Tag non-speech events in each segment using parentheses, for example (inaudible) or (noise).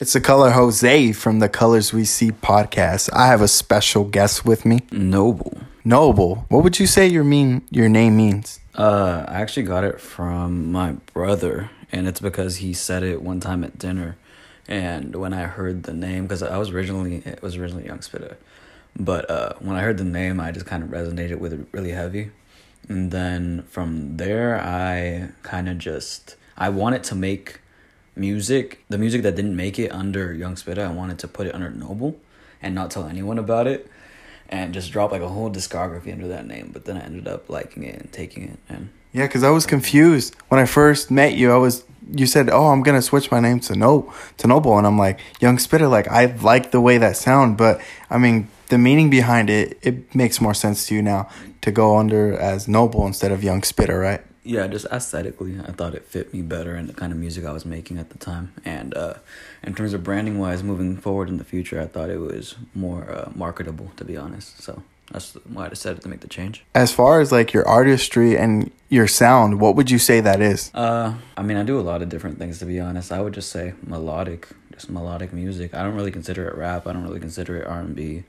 It's the color Jose from the Colors We See podcast. I have a special guest with me. Noble. Noble. What would you say your mean your name means? Uh, I actually got it from my brother, and it's because he said it one time at dinner. And when I heard the name, because I was originally it was originally Young Spitta, but uh, when I heard the name, I just kind of resonated with it really heavy. And then from there, I kind of just I wanted to make music, the music that didn't make it under Young Spitta, I wanted to put it under Noble and not tell anyone about it and just drop like a whole discography under that name. But then I ended up liking it and taking it and Yeah, because I was confused when I first met you. I was you said, "Oh, I'm gonna switch my name to No to Noble," and I'm like, "Young Spitter." Like I like the way that sound, but I mean the meaning behind it. It makes more sense to you now to go under as Noble instead of Young Spitter, right? Yeah, just aesthetically, I thought it fit me better and the kind of music I was making at the time. And uh, in terms of branding wise, moving forward in the future, I thought it was more uh, marketable, to be honest. So that's why I decided to make the change. As far as like your artistry and your sound, what would you say that is? Uh, I mean, I do a lot of different things, to be honest. I would just say melodic, just melodic music. I don't really consider it rap. I don't really consider it R and B.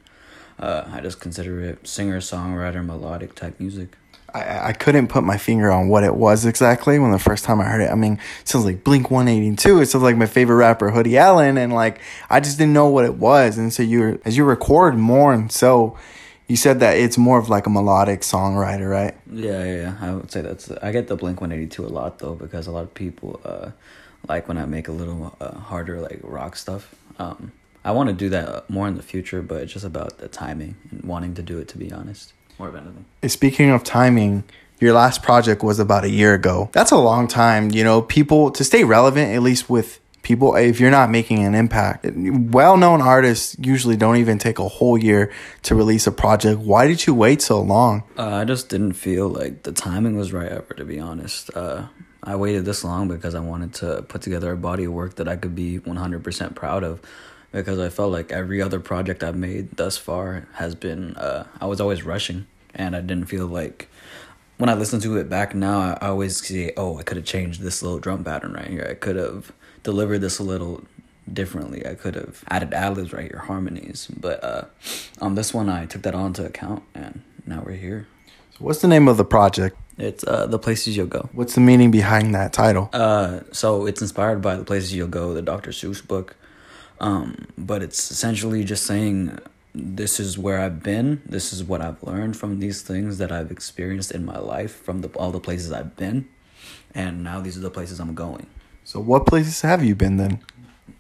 Uh, I just consider it singer songwriter melodic type music. I, I couldn't put my finger on what it was exactly when the first time I heard it. I mean, it sounds like Blink 182. It sounds like my favorite rapper, Hoodie Allen. And like, I just didn't know what it was. And so you, as you record more and so, you said that it's more of like a melodic songwriter, right? Yeah, yeah, yeah. I would say that's. I get the Blink One Eighty Two a lot though because a lot of people uh, like when I make a little uh, harder like rock stuff. Um, I want to do that more in the future, but it's just about the timing and wanting to do it. To be honest more of anything. Speaking of timing, your last project was about a year ago. That's a long time, you know, people to stay relevant, at least with people, if you're not making an impact. Well known artists usually don't even take a whole year to release a project. Why did you wait so long? Uh, I just didn't feel like the timing was right ever, to be honest. Uh, I waited this long because I wanted to put together a body of work that I could be 100% proud of because I felt like every other project I've made thus far has been, uh, I was always rushing and I didn't feel like when I listen to it back now, I always see "Oh, I could have changed this little drum pattern right here. I could have delivered this a little differently. I could have added ad libs right here, harmonies." But uh, on this one, I took that all into account, and now we're here. So what's the name of the project? It's uh, the places you'll go. What's the meaning behind that title? Uh, so it's inspired by the places you'll go, the Dr. Seuss book. Um, but it's essentially just saying this is where I've been. This is what I've learned from these things that I've experienced in my life from the all the places I've been, and now these are the places I'm going. So, what places have you been then?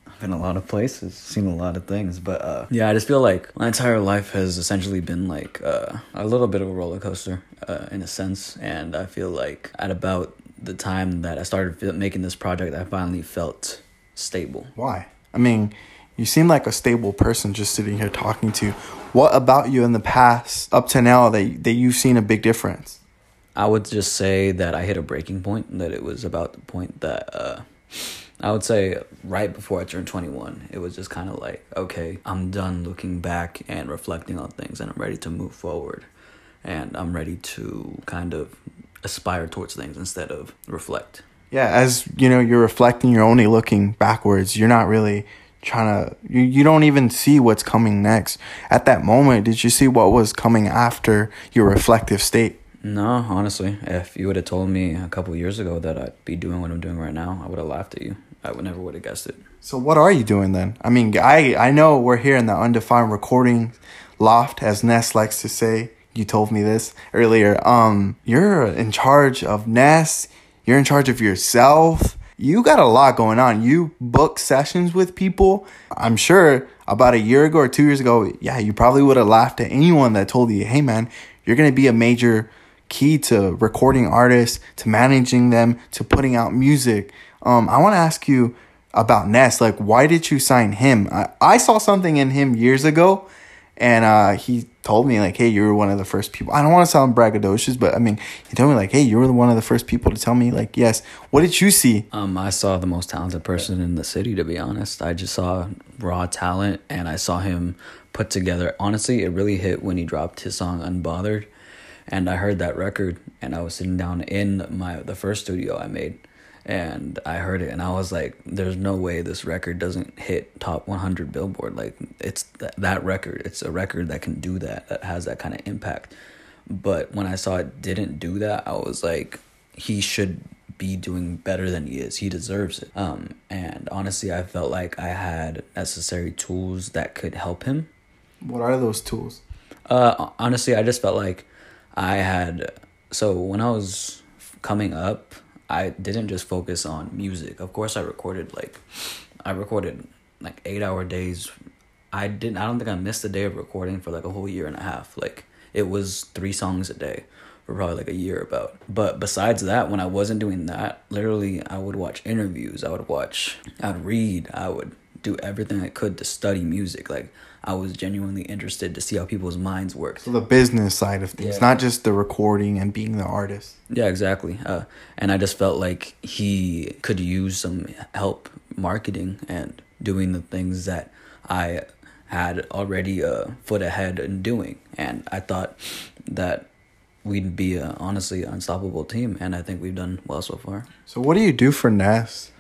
I've been a lot of places, seen a lot of things, but uh, yeah, I just feel like my entire life has essentially been like uh, a little bit of a roller coaster, uh, in a sense, and I feel like at about the time that I started making this project, I finally felt stable. Why? I mean, you seem like a stable person just sitting here talking to. What about you in the past up to now that that you've seen a big difference? I would just say that I hit a breaking point. That it was about the point that uh, I would say right before I turned twenty one. It was just kind of like, okay, I'm done looking back and reflecting on things, and I'm ready to move forward, and I'm ready to kind of aspire towards things instead of reflect. Yeah, as you know, you're reflecting. You're only looking backwards. You're not really trying to you, you don't even see what's coming next. At that moment did you see what was coming after your reflective state? No honestly if you would have told me a couple years ago that i'd be doing what i'm doing right now i would have laughed at you. I would never would have guessed it. So what are you doing then? I mean i i know we're here in the undefined recording loft as ness likes to say. You told me this earlier. Um you're in charge of ness. You're in charge of yourself you got a lot going on. You book sessions with people. I'm sure about a year ago or two years ago, yeah, you probably would have laughed at anyone that told you, hey, man, you're going to be a major key to recording artists, to managing them, to putting out music. Um, I want to ask you about Ness. Like, why did you sign him? I, I saw something in him years ago and uh, he told me like, "Hey, you were one of the first people." I don't want to sound braggadocious, but I mean, he told me like, "Hey, you were one of the first people to tell me like, yes." What did you see? Um, I saw the most talented person in the city. To be honest, I just saw raw talent, and I saw him put together. Honestly, it really hit when he dropped his song "Unbothered," and I heard that record, and I was sitting down in my the first studio I made, and I heard it and I was like, "There's no way this record doesn't hit top 100 Billboard. Like it's th- that record. It's a record that can do that. That has that kind of impact." But when I saw it didn't do that, I was like, "He should be doing better than he is. He deserves it." Um, and honestly, I felt like I had necessary tools that could help him. What are those tools? Uh, honestly, I just felt like I had. So when I was coming up, I didn't just focus on music. Of course, I recorded like, I recorded like eight hour days. I didn't. I don't think I missed a day of recording for like a whole year and a half. Like it was three songs a day for probably like a year about. But besides that, when I wasn't doing that, literally, I would watch interviews. I would watch. I'd read. I would do everything I could to study music. Like I was genuinely interested to see how people's minds work. So the business side of things, Yeah. not just the recording and being the artist. Yeah, exactly. Uh, and I just felt like he could use some help marketing and doing the things that I had already a foot ahead in doing. And I thought that we'd be a honestly unstoppable team, and I think we've done well so far. So what do you do for Ness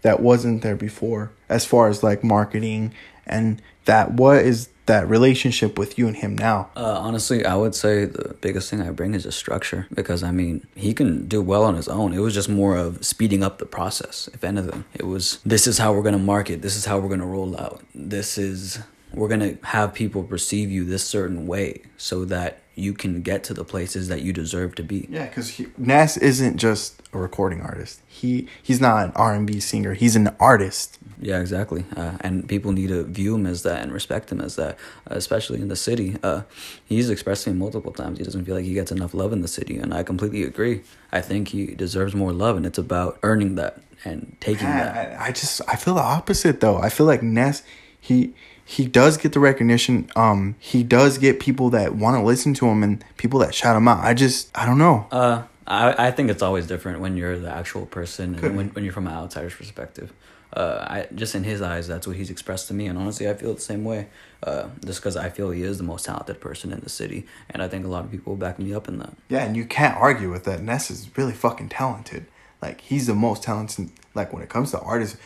that wasn't there before, as far as like marketing and that? What is that relationship with you and him now? Uh, honestly, I would say the biggest thing I bring is a structure because I mean, he can do well on his own. It was just more of speeding up the process, if anything. It was this is how we're going to market, this is how we're going to roll out, this is we're going to have people perceive you this certain way so that you can get to the places that you deserve to be. Yeah, because Ness isn't just a recording artist. He he's not an R and B singer. He's an artist. Yeah, exactly. Uh, and people need to view him as that and respect him as that, uh, especially in the city. Uh, he's expressed me multiple times he doesn't feel like he gets enough love in the city, and I completely agree. I think he deserves more love, and it's about earning that and taking that. I, I just I feel the opposite though. I feel like Ness he he does get the recognition. Um, he does get people that want to listen to him and people that shout him out. I just I don't know. Uh, I, I think it's always different when you're the actual person and when, when you're from an outsider's perspective. Uh, I just in his eyes, that's what he's expressed to me, and honestly, I feel the same way. Uh, just because I feel he is the most talented person in the city, and I think a lot of people back me up in that. Yeah, and you can't argue with that. Ness is really fucking talented. Like he's the most talented. Like when it comes to artists,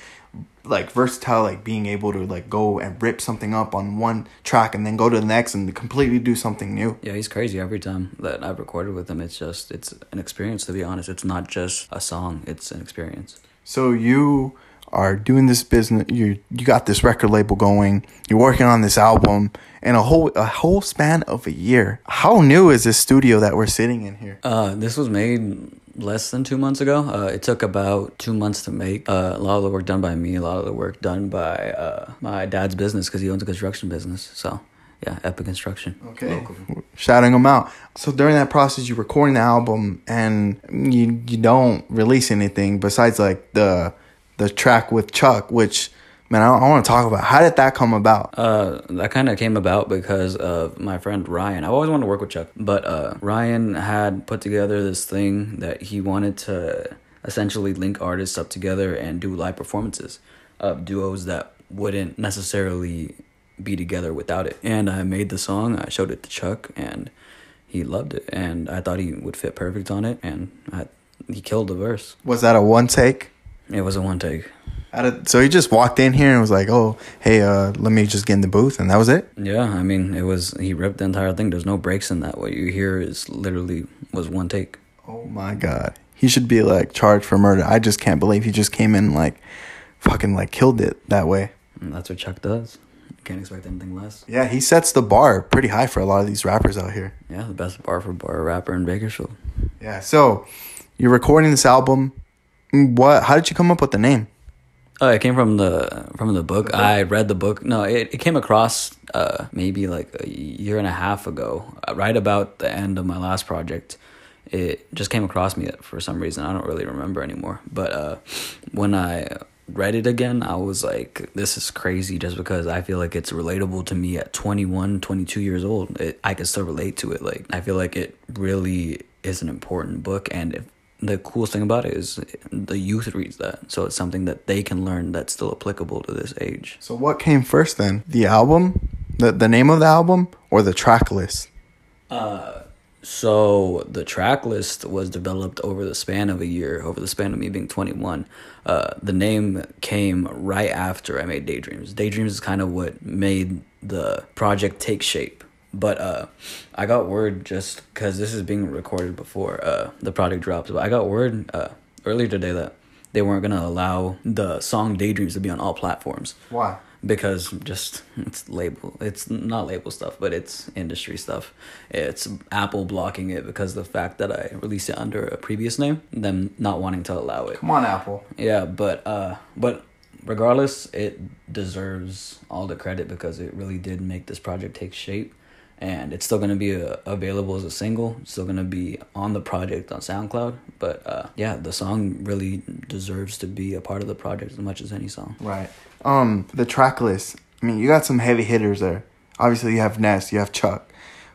like versatile, like being able to like go and rip something up on one track and then go to the next and completely do something new. Yeah, he's crazy every time that I've recorded with him. It's just it's an experience to be honest. It's not just a song; it's an experience. So you are doing this business. You you got this record label going. You're working on this album in a whole a whole span of a year. How new is this studio that we're sitting in here? Uh, this was made less than two months ago. Uh, it took about two months to make. Uh, a lot of the work done by me, a lot of the work done by uh, my dad's business because he owns a construction business. So, yeah, Epic Construction. locally. shouting them out. So during that process, you're recording the album and you you don't release anything besides like the the track with Chuck, which man, I, I want to talk about. How did that come about? Uh, that kind of came about because of my friend Ryan. I always wanted to work with Chuck, but uh, Ryan had put together this thing that he wanted to essentially link artists up together and do live performances of duos that wouldn't necessarily be together without it. And I made the song, I showed it to Chuck, and he loved it. And I thought he would fit perfect on it, and I, he killed the verse. Was that a one take? It was a one take. Out of, so he just walked in here and was like, "Oh, hey, uh, let me just get in the booth," and that was it. Yeah, I mean, it was he ripped the entire thing. There's no breaks in that. What you hear is literally was one take. Oh my god, he should be like charged for murder. I just can't believe he just came in like, fucking like killed it that way. And that's what Chuck does. You can't expect anything less. Yeah, he sets the bar pretty high for a lot of these rappers out here. Yeah, the best bar for bar rapper in Bakersfield. Yeah. So you're recording this album. What? How did you come up with the name? Oh, it came from the from the book. I read the book. No, it, it came across uh maybe like a year and a half ago, uh, right about the end of my last project. It just came across me for some reason. I don't really remember anymore. But uh when I read it again, I was like this is crazy just because I feel like it's relatable to me at 21, 22 years old. It, I can still relate to it. Like I feel like it really is an important book and if the coolest thing about it is the youth reads that so it's something that they can learn that's still applicable to this age So what came first then? The album, the the name of the album, or the track list? uh So the track list was developed over the span of a year, over the span of me being 21. Uh, the name came right after I made Daydreams. Daydreams is kind of what made the project take shape. But uh, I got word just because this is being recorded before uh, the project drops. But I got word uh, earlier today that they weren't gonna allow the song Daydreams to be on all platforms Why? because just it's label it's not label stuff but it's industry stuff it's apple blocking it because of the fact that i released it under a previous name them not wanting to allow it Come on, Apple. yeah but uh but regardless it deserves all the credit because it really did make this project take shape and it's still going to be uh, available as a single it's still going to be on the project on soundcloud but uh yeah the song really deserves to be a part of the project as much as any song Right. Um, the track list. I mean, you got some heavy hitters there. Obviously, you have Ness, you have Chuck.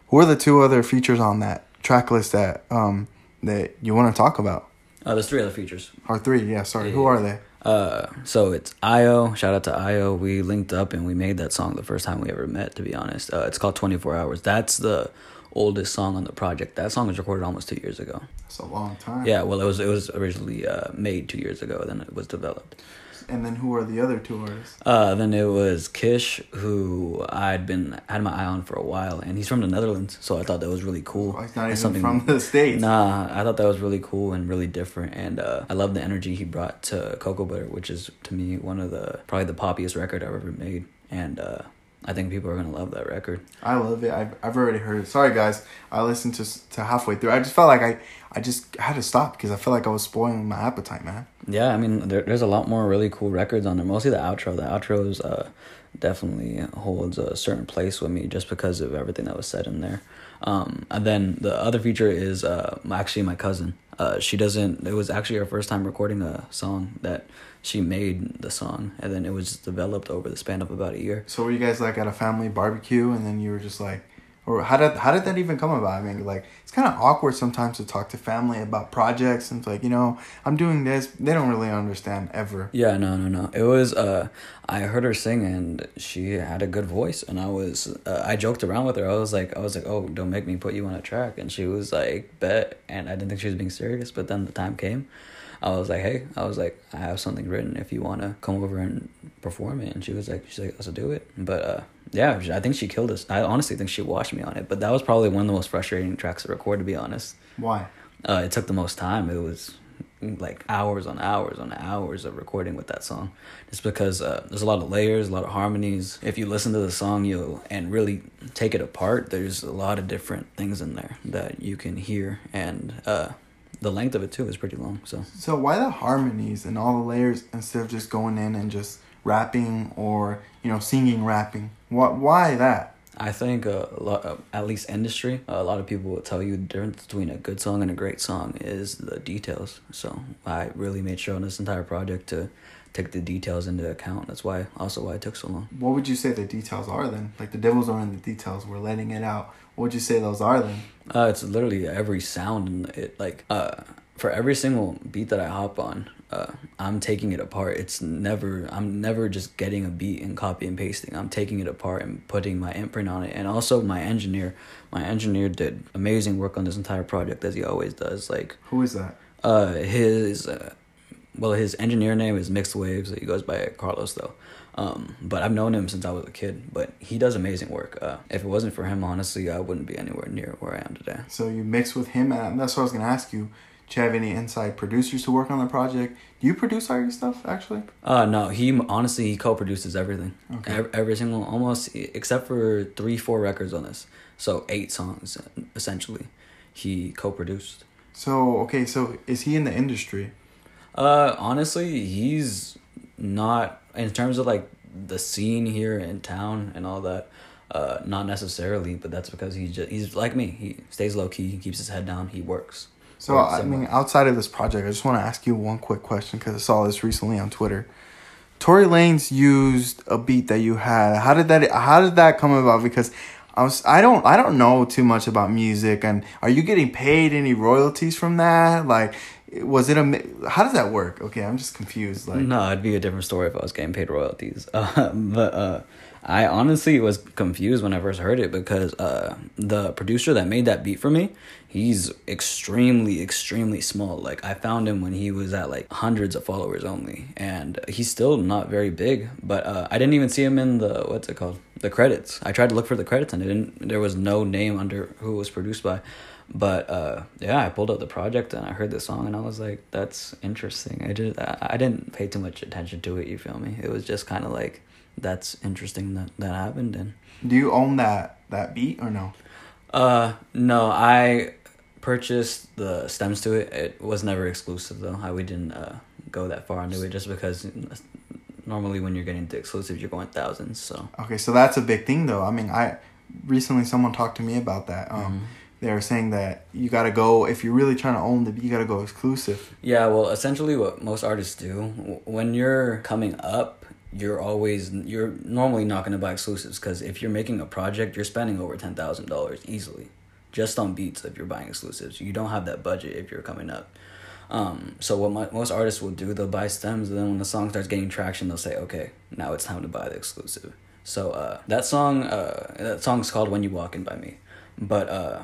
Who are the two other features on that track list that um that you want to talk about? uh, there's three other features Or three? Yeah. Sorry. Who Yeah. are they? Uh, so it's Io. Shout out to Io. We linked up and we made that song the first time we ever met. To be honest, uh, it's called Twenty Four Hours. That's the oldest song on the project. That song was recorded almost two years ago. It's a long time. Yeah, well, it was it was originally uh, made two years ago. Then it was developed. And then who are the other two artists? Uh, then it was Kish, who I'd been had my eye on for a while, and he's from the Netherlands, so I thought that was really cool. Oh, he's not It's even from the states. Nah, I thought that was really cool and really different, and uh, I love the energy he brought to Cocoa Butter, which is to me one of the probably the poppiest record I've ever made, and uh, I think people are gonna love that record. I love it. I've, I've already heard it. Sorry, guys. I listened to to halfway through. I just felt like I, I just had to stop because I felt like I was spoiling my appetite, man. Yeah, I mean, there, there's a lot more really cool records on there. Mostly the outro. The outros uh, definitely holds a certain place with me just because of everything that was said in there. Um, and then the other feature is uh, actually my cousin. Uh, she doesn't. It was actually her first time recording a song that she made the song, and then it was developed over the span of about a year. So were you guys like at a family barbecue, and then you were just like, or how did how did that even come about? I mean, like it's kind of awkward sometimes to talk to family about projects, and it's like you know I'm doing this. They don't really understand ever. Yeah, no, no, no. It was uh I heard her sing and she had a good voice and I was uh, I joked around with her. I was like I was like, "Oh, don't make me put you on a track." And she was like, "Bet." And I didn't think she was being serious, but then the time came. I was like, "Hey, I was like, I have something written if you want to come over and perform it." And she was like, she's like, "Let's do it." But uh yeah, I think she killed us. I honestly think she washed me on it, but that was probably one of the most frustrating tracks to record to be honest. Why? Uh, it took the most time. It was like hours on hours on hours of recording with that song, just because uh, there's a lot of layers, a lot of harmonies. If you listen to the song, you and really take it apart, there's a lot of different things in there that you can hear, and uh, the length of it too is pretty long. So So why the harmonies and all the layers instead of just going in and just rapping or you know singing rapping? What? Why that? I think uh, a lot, uh, at least industry, a lot of people will tell you the difference between a good song and a great song is the details. So I really made sure on this entire project to take the details into account. That's why also why it took so long. What would you say the details are then? Like the devils are in the details. We're letting it out. What would you say those are then? Uh, it's literally every sound and it like uh for every single beat that I hop on, uh, I'm taking it apart. It's never I'm never just getting a beat and copy and pasting. I'm taking it apart and putting my imprint on it. And also my engineer, my engineer did amazing work on this entire project as he always does. Like Who is that? uh his uh, well his engineer name is Mixed Waves. He goes by Carlos though. Um, but I've known him since I was a kid. But he does amazing work. Uh, if it wasn't for him, honestly, I wouldn't be anywhere near where I am today. So you mix with him, and that's what I was gonna ask you. Do you have any inside producers to work on the project? Do you produce all your stuff actually? Uh no, he honestly he co-produces everything. Okay. Every, every single almost except for 3 4 records on this. So 8 songs essentially. He co-produced. So okay, so is he in the industry? Uh honestly, he's not in terms of like the scene here in town and all that. Uh not necessarily, but that's because he just he's like me. He stays low key, he keeps his head down, he works. So I mean, outside of this project, I just want to ask you one quick question because I saw this recently on Twitter. Tory Lanez used a beat that you had. How did that? How did that come about? Because I was I don't I don't know too much about music. And are you getting paid any royalties from that? Like, was it a? How does that work? Okay, I'm just confused. Like, no, it'd be a different story if I was getting paid royalties. (laughs) Uh, but uh, I honestly was confused when I first heard it because uh, the producer that made that beat for me, he's extremely, extremely small. Like I found him when he was at like hundreds of followers only, and he's still not very big. But uh, I didn't even see him in the what's it called, the credits. I tried to look for the credits and didn't. There was no name under who it was produced by. But uh, yeah, I pulled up the project and I heard the song and I was like, "That's interesting." I just I didn't pay too much attention to it. You feel me? It was just kind of like, "That's interesting that that happened." And do you own that that beat or no? uh, no, I purchased the stems to it. It was never exclusive though. I we didn't uh go that far into it just because normally when you're getting to exclusive, you're going thousands. So Okay, so that's a big thing though. I mean, I recently someone talked to me about that. Um, Mhm. they were saying that you got to go if you're really trying to own the beat, you got to go exclusive. Yeah, well, essentially, what most artists do when you're coming up, you're always you're normally not going to buy exclusives because if you're making a project, you're spending over ten thousand dollars easily, just on beats. If you're buying exclusives, you don't have that budget if you're coming up. Um, so what my, most artists will do, they'll buy stems, and then when the song starts getting traction, they'll say, "Okay, now it's time to buy the exclusive." So uh, that song, uh, that song's called "When You Walk In" by me, but uh,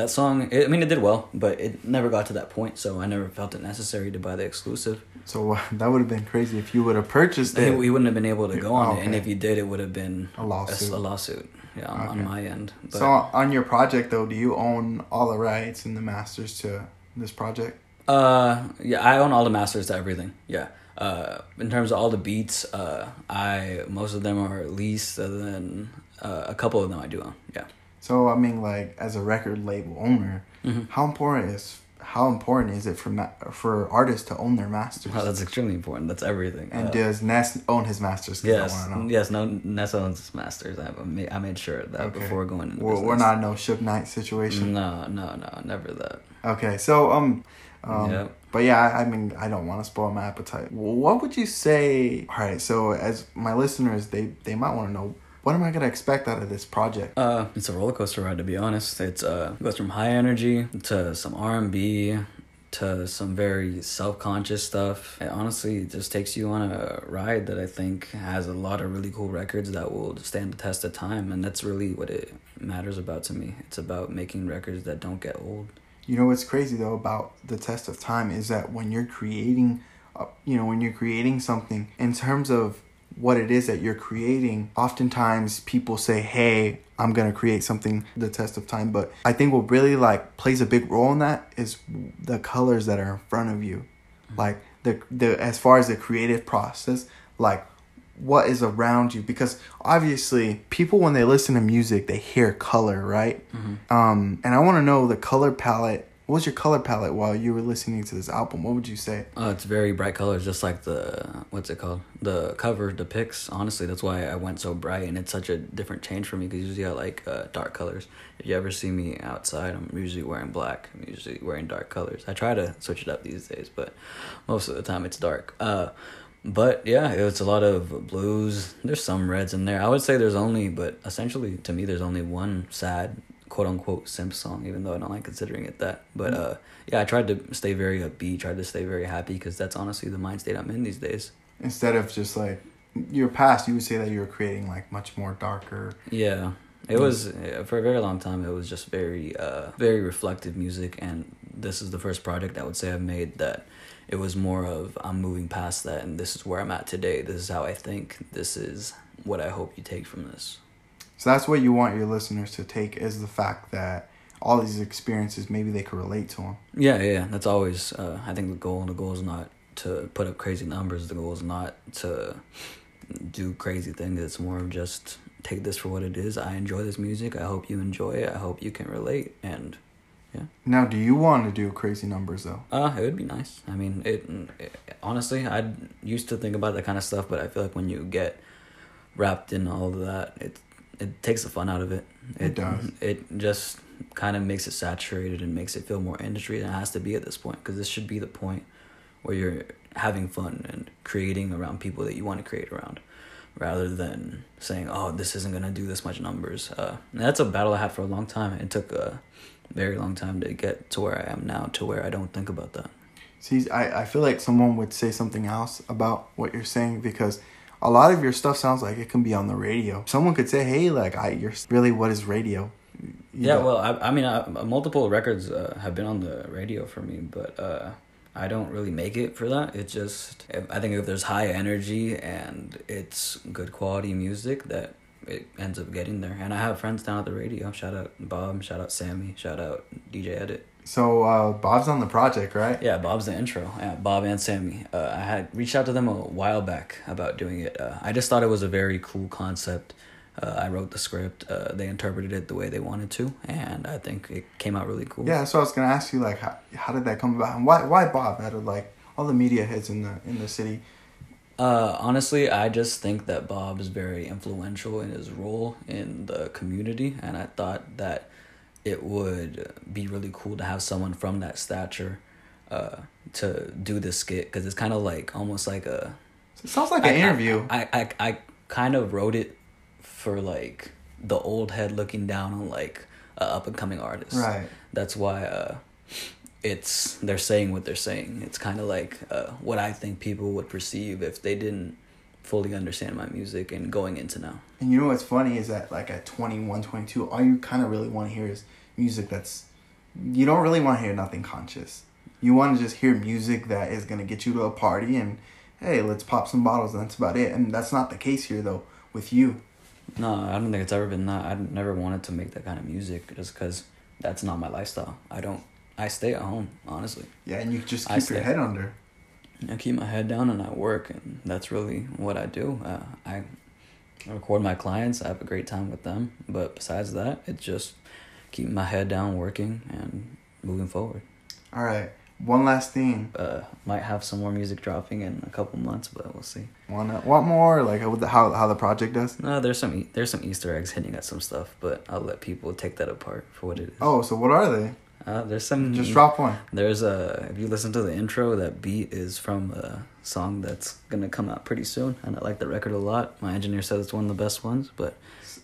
that song, it, I mean, it did well, but it never got to that point, so I never felt it necessary to buy the exclusive. So uh, that would have been crazy if you would have purchased it. we wouldn't have been able to go on it, and if you did, it would have been A lawsuit. A, lawsuit, yeah, on, on my end. But so on your project though, do you own all the rights and the masters to this project? Uh, yeah, I own all the masters to everything. Yeah. Uh, in terms of all the beats, uh, I most of them are leased, other than uh, a couple of them I do own. Yeah. So I mean, like as a record label owner, Mhm. how important is how important is it for ma- for artists to own their masters? Well, that's extremely important. That's everything. and Uh, does Ness own his masters? yes, yes. No, Ness owns his masters. I made, I made sure of that Okay. before going into We're, we're not in no Suge Knight situation. No, no, no, never that. Okay, so um, um Yeah. but yeah, I, I mean, I don't want to spoil my appetite. What would you say? All right, so as my listeners, they they might want to know what am I gonna expect out of this project? Uh, it's a roller coaster ride to be honest. It's uh goes from high energy to some R and B to some very self conscious stuff. It honestly just takes you on a ride that I think has a lot of really cool records that will stand the test of time, and that's really what it matters about to me. It's about making records that don't get old. You know what's crazy though about the test of time is that when you're creating, uh, you know, when you're creating something in terms of what it is that you're creating, oftentimes people say, "Hey, I'm gonna create something the test of time." But I think what really like plays a big role in that is the colors that are in front of you, like the the as far as the creative process, like what is around you? Because obviously people when they listen to music they hear color right? Um and i want to know the color palette what was your color palette while you were listening to this album what would you say Uh, it's very bright colors, just like the what's it called? The cover depicts. Honestly, that's why I went so bright, and it's such a different change for me because usually I like uh, dark colors. If you ever see me outside, I'm usually wearing black. I'm usually wearing dark colors. I try to switch it up these days, but most of the time it's dark. Uh, but yeah, it's a lot of blues. There's some reds in there. I would say there's only, but essentially to me, there's only one sad quote unquote simp song, even though I don't like considering it that. But uh, yeah, I tried to stay very upbeat, tried to stay very happy because that's honestly the mind state I'm in these days. instead of just like your past you would say that you were creating like much more darker Yeah, it was for a very long time. It was just very, uh, very reflective music, and this is the first project I would say I've made that it was more of I'm moving past that, and this is where I'm at today. This is how I think. This is what I hope you take from this. So that's what you want your listeners to take is the fact that all these experiences maybe they could relate to them Yeah, yeah. That's always. Uh, I think the goal. And the goal is not to put up crazy numbers. The goal is not to do crazy things. It's more of just take this for what it is. I enjoy this music. I hope you enjoy it. I hope you can relate. And yeah. now do you want to do crazy numbers though uh, it would be nice. I mean, it, it. Honestly, I used to think about that kind of stuff, but I feel like when you get wrapped in all of that, it it takes the fun out of it. It does. It just kind of makes it saturated and makes it feel more industry than it has to be at this point. Because this should be the point where you're having fun and creating around people that you want to create around, rather than saying, "Oh, this isn't gonna do this much numbers." Uh, and that's a battle I had for a long time. It took a very long time to get to where I am now, to where I don't think about that. See, I, I feel like someone would say something else about what you're saying because a lot of your stuff sounds like it can be on the radio. Someone could say, "Hey, like, I, you're really what is radio?" You Yeah, know? well, I, I mean, I, multiple records uh, have been on the radio for me, but uh, I don't really make it for that. It just, I think if there's high energy and it's good quality music, that it ends up getting there. And I have friends down at the radio. Shout out Bob, shout out Sammy, shout out DJ Edit. So uh, Bob's on the project, right? Yeah, Bob's the intro. Yeah, Bob and Sammy. Uh, I had reached out to them a while back about doing it. Uh, I just thought it was a very cool concept. Uh, I wrote the script. Uh, they interpreted it the way they wanted to, and I think it came out really cool. Yeah, so I was gonna ask you like, how, how did that come about, and why why Bob out of like all the media heads in the in the city? Uh, honestly, I just think that Bob is very influential in his role in the community, and I thought that it would be really cool to have someone from that stature uh, to do this skit because it's kind of like almost like a It sounds like an interview. I, I, I, I kind of wrote it for like the old head looking down on like a up and coming artist. Right. That's why uh, it's they're saying what they're saying. It's kind of like uh, what I think people would perceive if they didn't fully understand my music and going into now. And you know what's funny is that like at 21, 22, all you kind of really want to hear is music that's you don't really want to hear nothing conscious. You want to just hear music that is gonna get you to a party and hey, let's pop some bottles and that's about it. And that's not the case here though with you. No, I don't think it's ever been that. I never wanted to make that kind of music just because that's not my lifestyle. I don't. I stay at home, honestly. Yeah, and you just I keep your stay- head under. I keep my head down and I work, and that's really what I do. Uh, I record my clients. I have a great time with them, but besides that, it's just keeping my head down, working, and moving forward. All right. One last thing. Uh, might have some more music dropping in a couple months, but we'll see. Want want more? Like how the, how how the project does? No, there's some there's some Easter eggs hinting at some stuff, but I'll let people take that apart for what it is. Oh, so what are they? Uh, there's some Just drop one. There's a if you listen to the intro, that beat is from a song that's gonna come out pretty soon, and I like the record a lot. My engineer said it's one of the best ones, but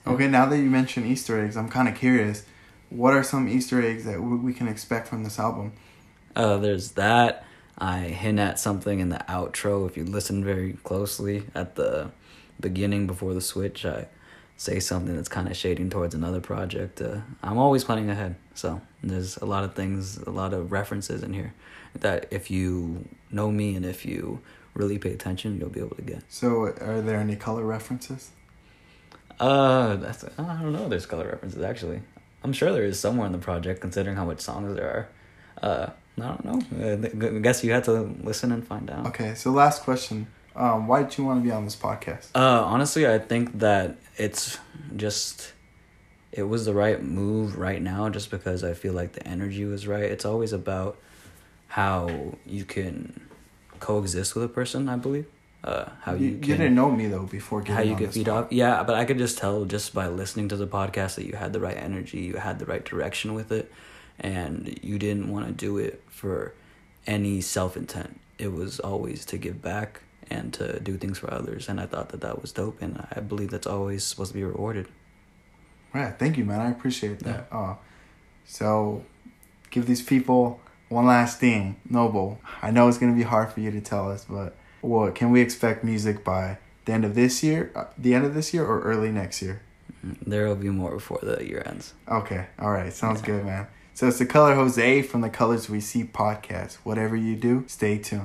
Okay, now that you mention Easter eggs, I'm kind of curious. What are some Easter eggs that we we can expect from this album? uh, there's that. I hint at something in the outro. If you listen very closely at the beginning before the switch, I say something that's kind of shading towards another project. Uh, I'm always planning ahead, so there's a lot of things, a lot of references in here that if you know me and if you really pay attention, you'll be able to get. So, are there any color references? Uh, that's I don't know. There's color references actually. I'm sure there is somewhere in the project, considering how much songs there are. Uh, I don't know. I guess you had to listen and find out. Okay, so last question. Um, why did you want to be on this podcast? Uh, honestly, I think that it's just it was the right move right now, just because I feel like the energy was right. It's always about how you can coexist with a person. I believe. Uh, how you, you, you, can, didn't know me though before getting how you get feed off. Yeah, but I could just tell just by listening to the podcast that you had the right energy, you had the right direction with it, and you didn't want to do it for any self intent. It was always to give back and to do things for others, and I thought that that was dope, and I believe that's always supposed to be rewarded. Right, thank you, man. I appreciate that. Uh, so, give these people one last thing. Noble, I know it's gonna be hard for you to tell us, but what can we expect music by the end of this year, uh, the end of this year, or early next year? There will be more before the year ends. Okay, all right, sounds Yeah. good, man. So it's the Color Jose from the Colors We See podcast. Whatever you do, stay tuned.